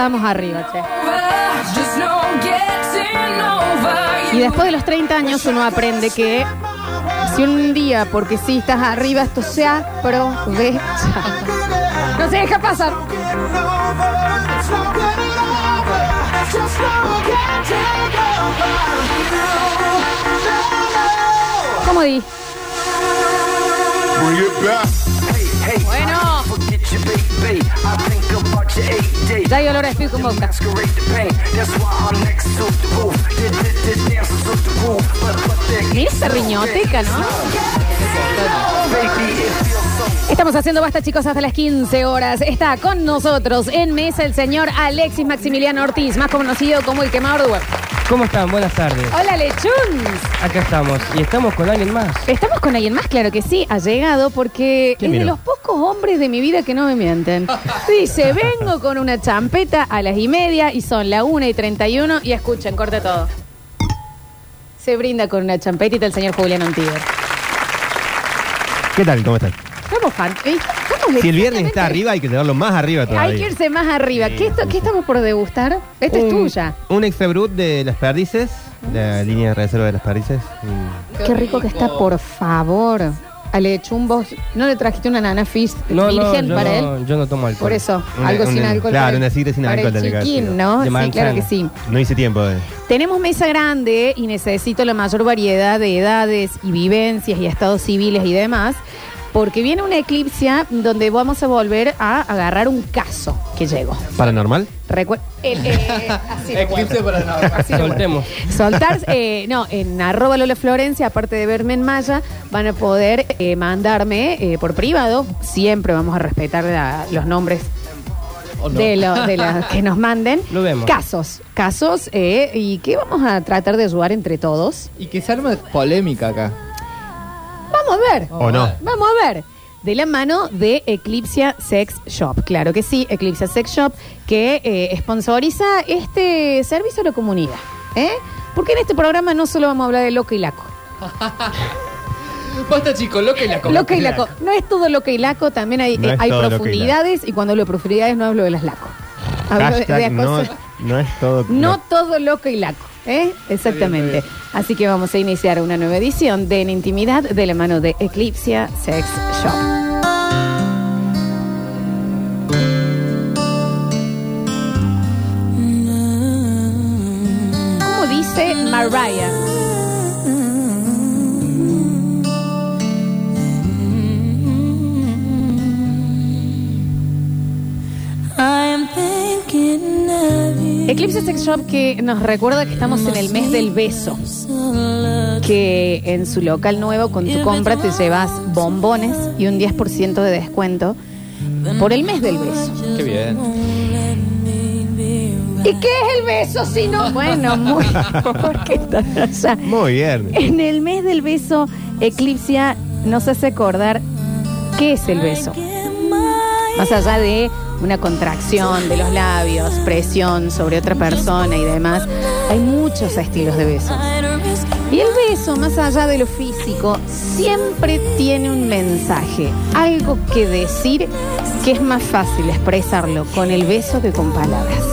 estábamos arriba, che. Y después de los 30 años uno aprende que si un día, porque si estás arriba, esto se aprovecha. No se deja pasar. ¿Cómo di? Hay olor a con boca. Esa riñoteca, ¿no? Estamos haciendo basta, chicos, hasta las 15 horas. Está con nosotros en mesa el señor Alexis Maximiliano Ortiz, más conocido como el quemador de web. ¿Cómo están? Buenas tardes. Hola, Lechuns. Acá estamos. ¿Y estamos con alguien más? Estamos con alguien más, claro que sí, ha llegado porque es ¿Quién de los pocos hombres de mi vida que no me mienten. Dice, vengo con una champeta a las y media y son la 1 y 31 y escuchen, corte todo. Se brinda con una champetita el señor Julián Antiver. ¿Qué tal? ¿Cómo están? Estamos fan. ¿eh? Si el viernes está arriba, hay que llevarlo más arriba todavía. Hay que irse más arriba. ¿Qué, esto- qué estamos por degustar? Esta es tuya. Un extra brut de las perdices, la línea de reserva de las perdices. Qué rico que está, por favor. Ale Chumbos, ¿no le trajiste una nana fish virgen para no, él? Yo no tomo alcohol. Por eso, Una- algo sin alcohol. claro, una sidra sin para alcohol el chiquín, ¿no? De Sí, claro que sí. No hice tiempo. eh. Tenemos mesa grande y necesito la mayor variedad de edades y vivencias y estados civiles y demás, porque viene una eclipsia donde vamos a volver a agarrar un caso que llegó. ¿Paranormal? Recuer- el, eh, así lo Eclipse guardo. para nada. Así lo guardo. Soltemos. Soltar, eh, no, en arroba Lola Florencia, aparte de verme en Maya, van a poder eh, mandarme eh, por privado. Siempre vamos a respetar la- los nombres de, lo- de los que nos manden. Lo vemos. Casos, casos, eh, y que vamos a tratar de ayudar entre todos. Y que se arma polémica acá. Vamos a ver. ¿O no? Vamos a ver. De la mano de Eclipsia Sex Shop. Claro que sí, Eclipsia Sex Shop, que eh, sponsoriza este servicio a la comunidad. ¿eh? Porque en este programa no solo vamos a hablar de loca y laco. Basta, chicos, loca y la coca. Loca y laco. No es todo loca y laco, también hay, No eh, es hay todo loca y profundidades y, cuando hablo de profundidades no hablo de las laco. Hablo de- Hashtag de no, cosas- no es todo. No todo loco y laco, ¿eh? Exactamente. Está bien, Así que vamos a iniciar una nueva edición de En Intimidad de la mano de Eclipsia Sex Shop. ¿Cómo dice Mariah? Eclipse Sex Shop que nos recuerda que estamos en el mes del beso. Que en su local nuevo con tu compra te llevas bombones y un 10% de descuento por el mes del beso. Qué bien. ¿Y qué es el beso si no? Bueno, muy. ¿Por qué están allá? Muy bien. En el mes del beso, Eclipsia nos hace acordar qué es el beso. Más allá de una contracción de los labios, presión sobre otra persona y demás, hay muchos estilos de beso. Y el beso, más allá de lo físico, siempre tiene un mensaje, algo que decir que es más fácil expresarlo con el beso que con palabras.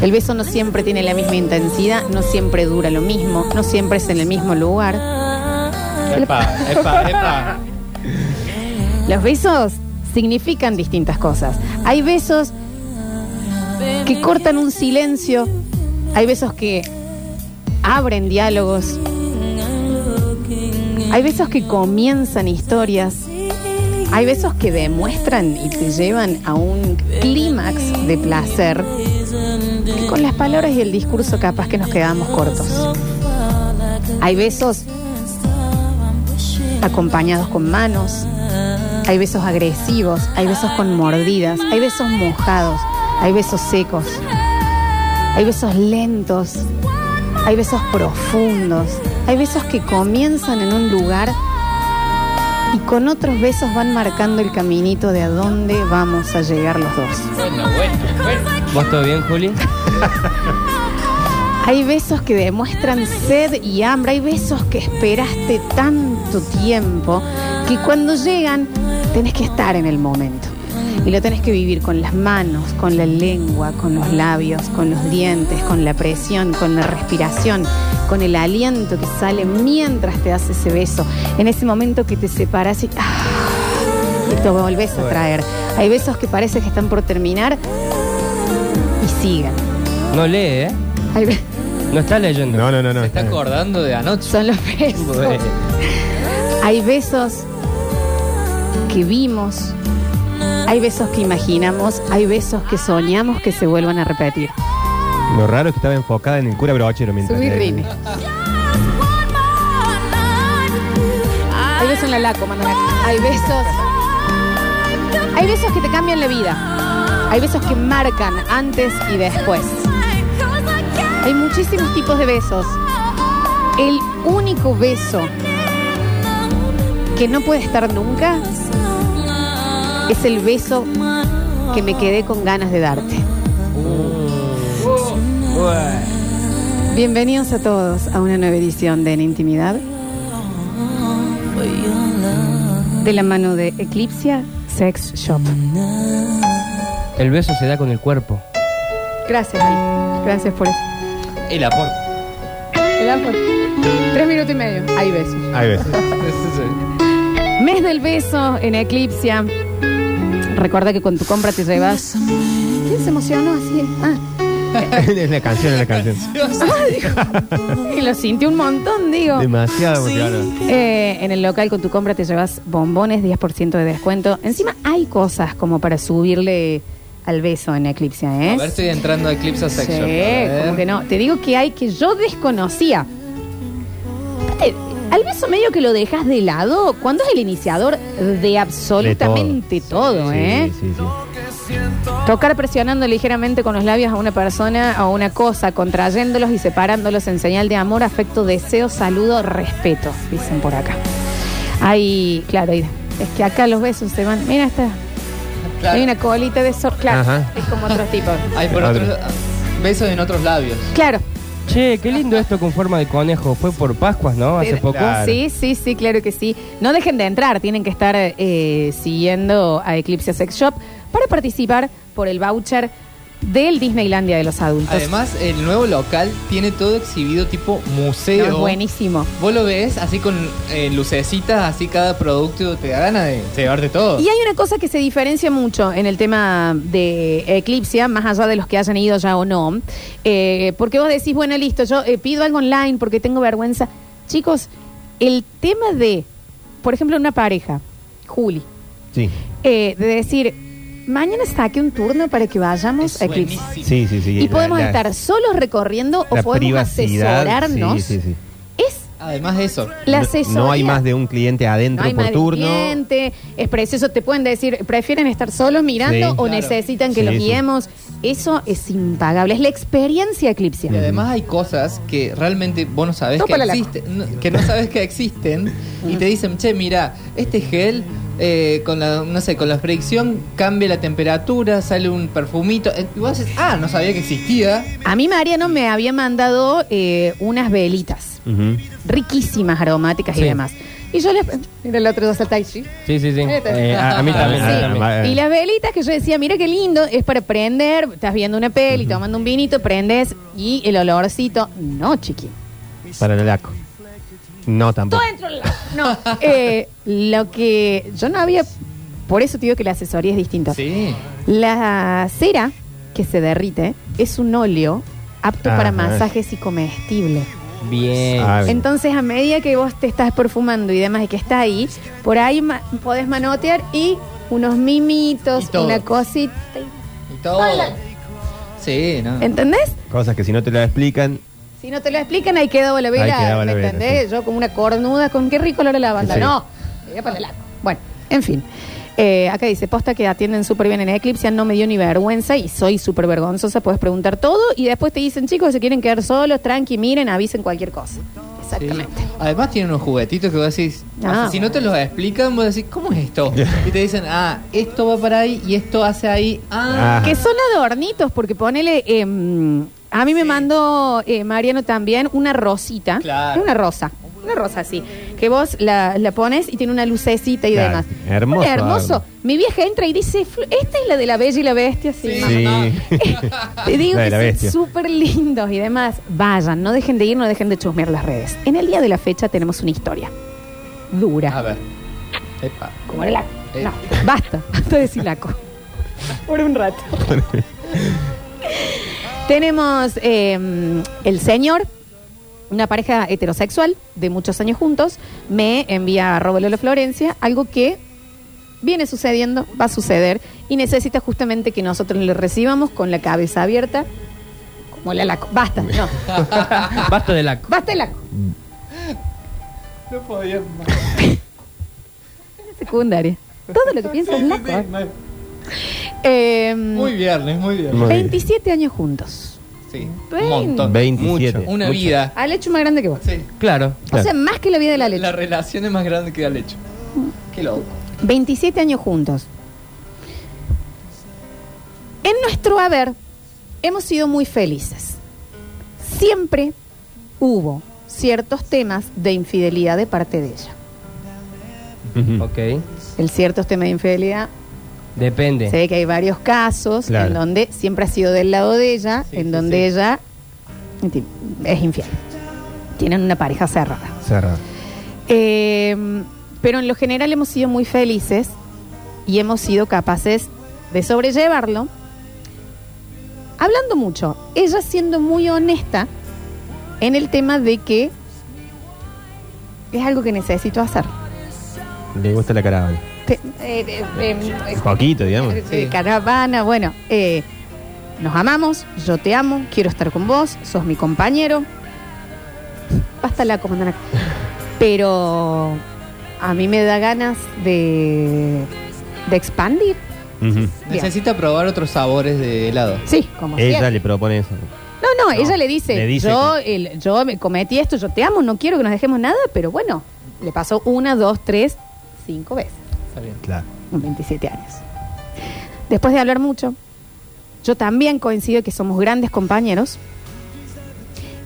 El beso no siempre tiene la misma intensidad, no siempre dura lo mismo, no siempre es en el mismo lugar. Epa, epa, epa. Los besos significan distintas cosas. Hay besos que cortan un silencio, hay besos que abren diálogos, hay besos que comienzan historias, hay besos que demuestran y te llevan a un clímax de placer con las palabras y el discurso capaz que nos quedamos cortos. Hay besos acompañados con manos, hay besos agresivos, hay besos con mordidas, hay besos mojados, hay besos secos, hay besos lentos, hay besos profundos, hay besos que comienzan en un lugar y con otros besos van marcando el caminito de a dónde vamos a llegar los dos. Bueno, bueno, bueno. ¿Vos todo bien, Juli? Hay besos que demuestran sed y hambre, hay besos que esperaste tanto tiempo que cuando llegan tenés que estar en el momento. Y lo tenés que vivir con las manos, con la lengua, con los labios, con los dientes, con la presión, con la respiración, con el aliento que sale mientras te hace ese beso. En ese momento que te separas y, ¡ah! y te volvés a traer. Hay besos que parece que están por terminar y siguen. No lee, ¿eh? Hay be- No está leyendo. No, no, no, no. Se está acordando de anoche. son los besos. Hay besos que vimos, hay besos que imaginamos, hay besos que soñamos que se vuelvan a repetir. Lo raro es que estaba enfocada en el cura brochero mientras. Rini. Hay besos en la laco, acá. Hay besos. Hay besos que te cambian la vida. Hay besos que marcan antes y después. Hay muchísimos tipos de besos. El único beso que no puede estar nunca es el beso que me quedé con ganas de darte. Bienvenidos a todos a una nueva edición de En Intimidad. De la mano de Eclipsia Sex Shop. El beso se da con el cuerpo. Gracias. Gracias por eso. El aporte. El amor. Tres minutos y medio. Hay besos. Ahí ves. Mes del beso en Eclipsia. Recuerda que con tu compra te llevas. ¿Quién se emocionó así? Ah, es la canción, es la canción. y lo sintió un montón, digo. Demasiado emocionado. Eh, en el local con tu compra te llevas bombones, 10% de descuento. Encima hay cosas como para subirle al beso en Eclipsia, ¿eh? A ver, estoy entrando a Eclipse Sí, Section. Ver. como que no. Te digo que hay que yo desconocía. Aparte, al beso medio que lo dejas de lado cuando es el iniciador de absolutamente todo, Sí, ¿eh? Sí, sí. Tocar presionando ligeramente con los labios a una persona o una cosa, contrayéndolos y separándolos en señal de amor, afecto, deseo, saludo, respeto, dicen por acá. Hay, claro, es que acá los besos se van. Mira, esta, Claro. hay una colita de eso, claro, Ajá. es como otro tipo. Hay por otros besos en otros labios. Claro, Che, qué lindo esto con forma de conejo. Fue por Pascuas, ¿no? Hace poco. Claro. Sí, sí, sí, claro que sí. No dejen de entrar, tienen que estar eh, siguiendo a Eclipse Sex Shop para participar por el voucher del Disneylandia de los adultos. Además, el nuevo local tiene todo exhibido tipo No, museo. es buenísimo. Vos lo ves así con eh, lucecitas, así cada producto te da ganas de llevarte todo. Y hay una cosa que se diferencia mucho en el tema de Eclipse, más allá de los que hayan ido ya o no, eh, porque vos decís, bueno, listo, yo eh, pido algo online porque tengo vergüenza. Chicos, el tema de, por ejemplo, una pareja, Juli, Sí, eh, de decir, mañana saque un turno para que vayamos a Eclipse. sí, sí. sí. Y podemos La- estar solos recorriendo o la podemos privacidad, asesorarnos. Sí, sí, sí. Es Además de eso, la No- asesoría. No hay más de un cliente No adentro hay por más turno. cliente, es precioso, te pueden decir, prefieren estar solos mirando Sí. o Claro. necesitan que Sí, los sí. guiemos. Eso es impagable, es la experiencia Eclipse. y además hay cosas que realmente vos no sabés que Tópala la- existen, no- que no sabes que existen y te dicen, che, mira, este gel eh, con la, no sé, con la fricción cambia la temperatura, sale un perfumito. Eh, Y vos ah, no sabía que existía. A mí Mariano me había mandado eh, unas velitas Ujú. riquísimas, aromáticas y demás. Y yo les... Mira el otro dos salta ahí, sí. Sí, sí, sí. Eh, a, a mí también. a mí Sí. también. Ah, Y las velitas que yo decía, mira qué lindo, es para prender, estás viendo una peli, tomando un vinito, prendes y el olorcito. No, chiqui. Para el laco. No, tampoco. Todo dentro del lago. No. Eh, lo que yo no había. Por eso te digo que la asesoría es distinta. Sí. La cera que se derrite es un óleo apto para masajes y comestible. Bien. Ah, bien. Entonces, a medida que vos te estás perfumando y demás y que está ahí, por ahí ma- podés manotear y unos mimitos, Y una cosita. Y todo. Sí, ¿no? ¿Entendés? Cosas que si no te lo explican. Si no te lo explican, ahí quedó la vela. Ahí quedaba la ¿Me vela, entendés? Yo como una cornuda, con qué rico olor a lavanda. Sí. No, me voy a poner la- Bueno, en fin. Eh, acá dice, posta que atienden súper bien en Eclipse, no me dio ni vergüenza y soy súper vergonzosa, puedes preguntar todo y después te dicen, chicos, se quieren quedar solos, tranqui, miren, avisen cualquier cosa. Exactamente. Sí. Además tienen unos juguetitos que vos decís, Ah, si no te los explican, vos decís, ¿cómo es esto? Y te dicen, ah, esto va para ahí y esto hace ahí. Ah. Que son adornitos, porque ponele. em, a mí me mandó eh, Mariano también una rosita. Claro. Una rosa. Una rosa así. Que vos la, la pones y tiene una lucecita y Claro, demás. hermoso, hermoso. Mi vieja entra y dice, "Fl- esta es la de la bella y la bestia, sí. Sí. mamá". Te digo La de que son bestia. súper lindos y demás. Vayan, no dejen de ir, no dejen de chusmear las redes. En el día de la fecha tenemos una historia dura. A ver. Epa. Como era la... Eh. No, basta, basta de decir laco. Por un rato. Tenemos eh, el señor, una pareja heterosexual de muchos años juntos, me envía a Robololo Florencia algo que viene sucediendo, va a suceder y necesita justamente que nosotros le recibamos con la cabeza abierta, como la laco. Basta, no, Basta de la. basta el laco. No podía más. Secundaria. Todo lo que piensas es laco. ¿eh? Eh, Muy viernes, muy viernes. Muy bien. 27 años juntos. Sí, un montón. 27. Mucho. Una Mucho. vida. Al hecho más grande que vos. Sí. Claro. O sea, más que la vida de la leche. La relación es más grande que el hecho. Qué loco. 27 años juntos. En nuestro haber hemos sido muy felices. Siempre hubo ciertos temas de infidelidad de parte de ella. Ok. El ciertos temas de infidelidad, Depende. se ve que hay varios casos Claro. en donde siempre ha sido del lado de ella, Sí, en sí, donde sí. ella es infiel. Tienen una pareja cerrada. Cerrado. Eh, pero en lo general hemos sido muy felices y hemos sido capaces de sobrellevarlo. Hablando mucho, ella siendo muy honesta en el tema de que es algo que necesito hacer. Le gusta la caravana. Te- eh, eh, eh, poquito, digamos. eh, Sí. caravana, bueno, eh, nos amamos, yo te amo, quiero estar con vos, sos mi compañero. Basta la comandante. Pero a mí me da ganas de, de expandir. Ujú. Necesita probar otros sabores de helado. Sí, como Ella siempre. le propone eso. No, no, No, ella le dice, le dice yo, el- yo me cometí esto, yo te amo, no quiero que nos dejemos nada, pero bueno, le pasó una, dos, tres, cinco veces. Está bien. Claro. con 27 años. Después de hablar mucho, yo también coincido que somos grandes compañeros.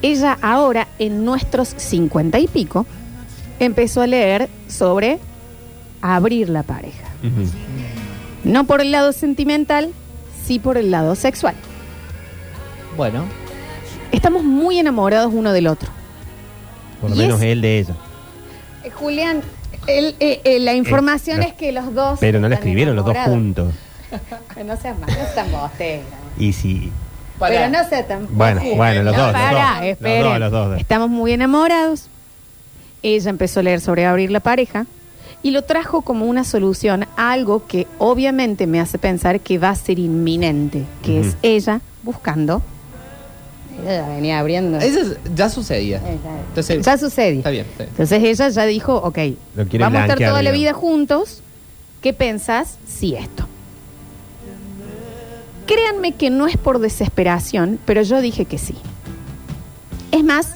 Ella ahora, en nuestros 50 y pico, empezó a leer sobre abrir la pareja. No por el lado sentimental, sí por el lado sexual. Bueno, Estamos muy enamorados uno del otro. Por lo Y menos es- él de ella. Eh, Julián, el- eh, eh, la información Eh, es que los dos... Pero no la están escribieron los dos enamorados. juntos. No seas mal, no seas bostera. Y si. Pero no sea tan Bueno, bueno, los No, dos. los pará, dos. esperen. Los dos, los dos. Estamos muy enamorados. Ella empezó a leer sobre abrir la pareja y lo trajo como una solución a algo que obviamente me hace pensar que va a ser inminente, que Ujú. es ella buscando. Ella ya venía abriendo. Eso es- ya sucedía. Entonces, ya sucede. Está bien, está bien. Entonces ella ya dijo, ok, Lo quiere vamos a estar blanquear, toda la digamos. vida juntos. ¿Qué pensás si esto? Créanme que no es por desesperación, pero yo dije que sí. Es más,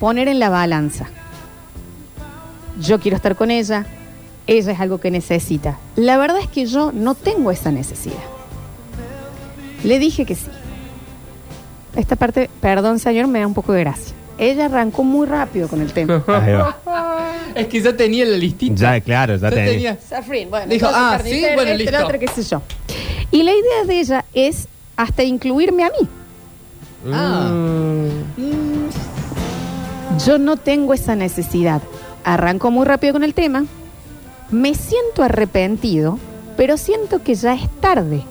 poner en la balanza. Yo quiero estar con ella, ella es algo que necesita. La verdad es que yo no tengo esa necesidad. Le dije que sí. Esta parte, perdón señor, me da un poco de gracia. Ella arrancó muy rápido con el tema. Ahí va. Es que ya tenía la listita. Ya, claro, ya Ya tenía. tenía. Safrin, bueno, Dijo, entonces ah, carnicero, sí, bueno, este, listo. la otra, qué sé yo. Y la idea de ella es hasta incluirme a mí. Ah. Yo no tengo esa necesidad. Arranco muy rápido con el tema. Me siento arrepentido, pero siento que ya es tarde.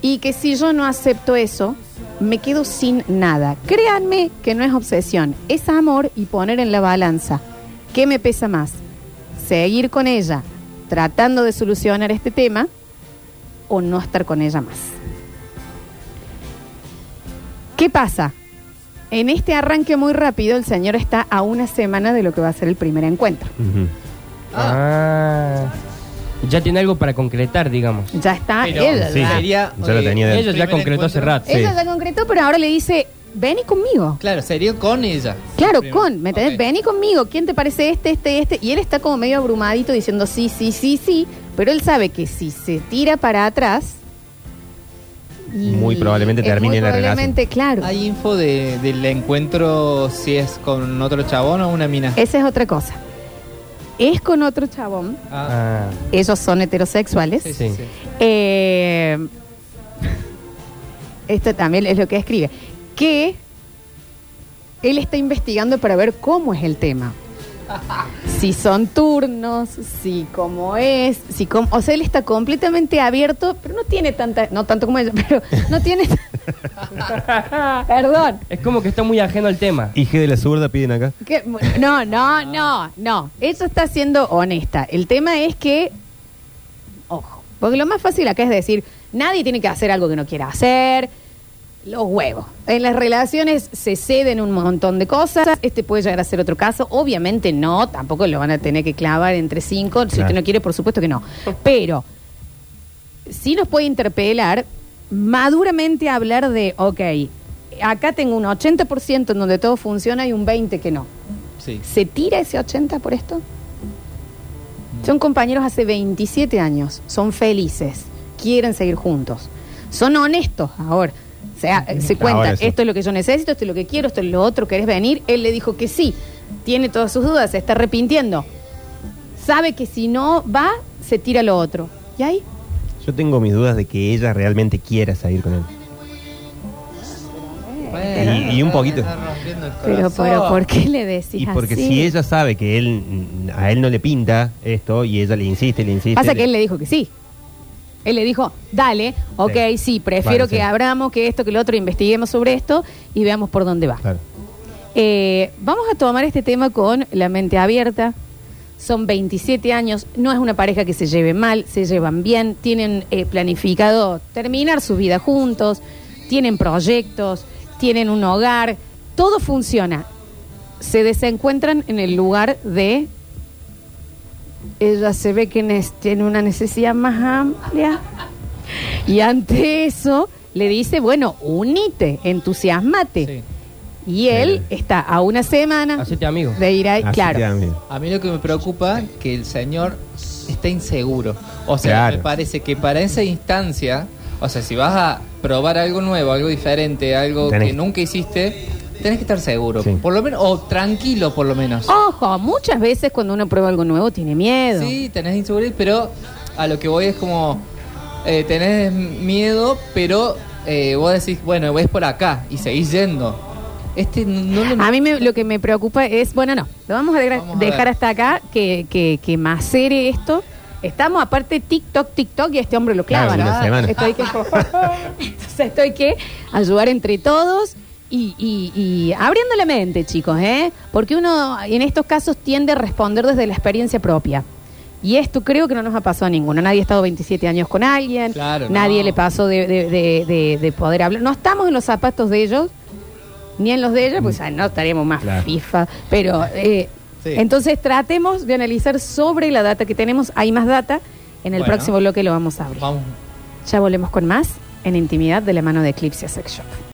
Y que si yo no acepto eso, me quedo sin nada. Créanme que no es obsesión, es amor y poner en la balanza. ¿Qué me pesa más? ¿Seguir con ella tratando de solucionar este tema o no estar con ella más? ¿Qué pasa? En este arranque muy rápido, el señor está a una semana de lo que va a ser el primer encuentro. Ah. Ya tiene algo para concretar, digamos. Ya está, Pero ella, Sí, ya, sería. ya lo eh, tenía de- Ella ya primer concretó hace encuentro. rato. Sí. ella ya concretó, pero ahora le dice, vení conmigo. Claro, sería con ella. Claro, Primero. con, ¿me entendés? Ok. Vení conmigo, ¿quién te parece este, este, este? Y él está como medio abrumadito diciendo sí, sí, sí, sí, pero él sabe que si se tira para atrás... y- Muy probablemente es termine muy la probablemente, claro. ¿Hay info de, del encuentro si es con otro chabón o una mina? Esa es otra cosa. Es con otro chabón. Ah, Ellos son heterosexuales. sí, sí, Sí. sí. Eh, esto también es lo que escribe. Que él está investigando para ver cómo es el tema. Si son turnos, si cómo es, si cómo, o sea, él está completamente abierto, pero no tiene tanta, no tanto como ella, pero no tiene. Perdón. es como que está muy ajeno al tema. Hije de la zurda piden acá. No, no, no, no. Ella está siendo honesta. El tema es que, ojo, porque lo más fácil acá es decir, nadie tiene que hacer algo que no quiera hacer. Los huevos. En las relaciones se ceden un montón de cosas. Este puede llegar a ser otro caso. Obviamente no, tampoco lo van a tener que clavar entre cinco. Si Claro. usted no quiere, por supuesto que no. Pero sí nos puede interpelar maduramente hablar de, ok, acá tengo un 80% en donde todo funciona y un 20% que no. Sí. ¿Se tira ese 80 por esto? Son compañeros hace 27 años, son felices, quieren seguir juntos, son honestos ahora. O sea, se cuentan, sí. esto es lo que yo necesito, esto es lo que quiero, esto es lo otro, ¿querés venir? Él le dijo que sí, tiene todas sus dudas, se está arrepintiendo. Sabe que si no va, se tira lo otro. ¿Y ahí? Yo tengo mis dudas de que ella realmente quiera salir con él. Bueno, Y- y un poquito. Pero, pero, ¿por qué le decís Y porque así? si ella sabe que él a él no le pinta esto y ella le insiste, le insiste. Pasa le- que él le dijo que sí. Él le dijo, dale, ok, sí, prefiero que sí. abramos, que esto, que lo otro, investiguemos sobre esto y veamos por dónde va. Claro. Eh, vamos a tomar este tema con la mente abierta. Son 27 años, no es una pareja que se lleve mal, se llevan bien, tienen eh, planificado terminar su vida juntos, tienen proyectos, tienen un hogar, todo funciona. Se desencuentran en el lugar de ella se ve que nes- tiene una necesidad más amplia. Y ante eso le dice, bueno, unite, entusiasmate. Sí. Y él Mira. está a una semana Hacete amigo. de ir ahí, Así claro. A mí lo que me preocupa que el señor está inseguro. O sea, Claro. me parece que para esa instancia, o sea, si vas a probar algo nuevo, algo diferente, algo Tenés- que nunca hiciste, tenés que estar seguro. Sí. Por lo menos, o tranquilo por lo menos. Ojo, muchas veces cuando uno prueba algo nuevo tiene miedo. Sí, tenés inseguridad, pero a lo que voy es como, eh, tenés miedo, pero eh, vos decís, bueno, es por acá y seguís yendo. Este no lo... A mí me- lo que me preocupa es, bueno, no, lo vamos a, dejar- Vamos a dejar ver. hasta acá, que, que, que macere esto. Estamos aparte TikTok, TikTok y este hombre lo clava. Claro, ¿no? una semana. Esto hay que, entonces esto hay que ayudar entre todos y, y- y abriendo la mente, chicos, ¿eh? Porque uno en estos casos tiende a responder desde la experiencia propia. Y esto creo que no nos ha pasado a ninguno. Nadie ha estado 27 años con alguien. Claro, nadie no. le pasó de, de- de- de- de poder hablar. No estamos en los zapatos de ellos, ni en los de ella, pues ah, no estaríamos más Claro. FIFA. Pero eh, Sí. entonces tratemos de analizar sobre la data que tenemos. Hay más data. En el Bueno. próximo bloque lo vamos a abrir. Vamos. Ya volvemos con más en intimidad de la mano de Eclipse Sex Shop.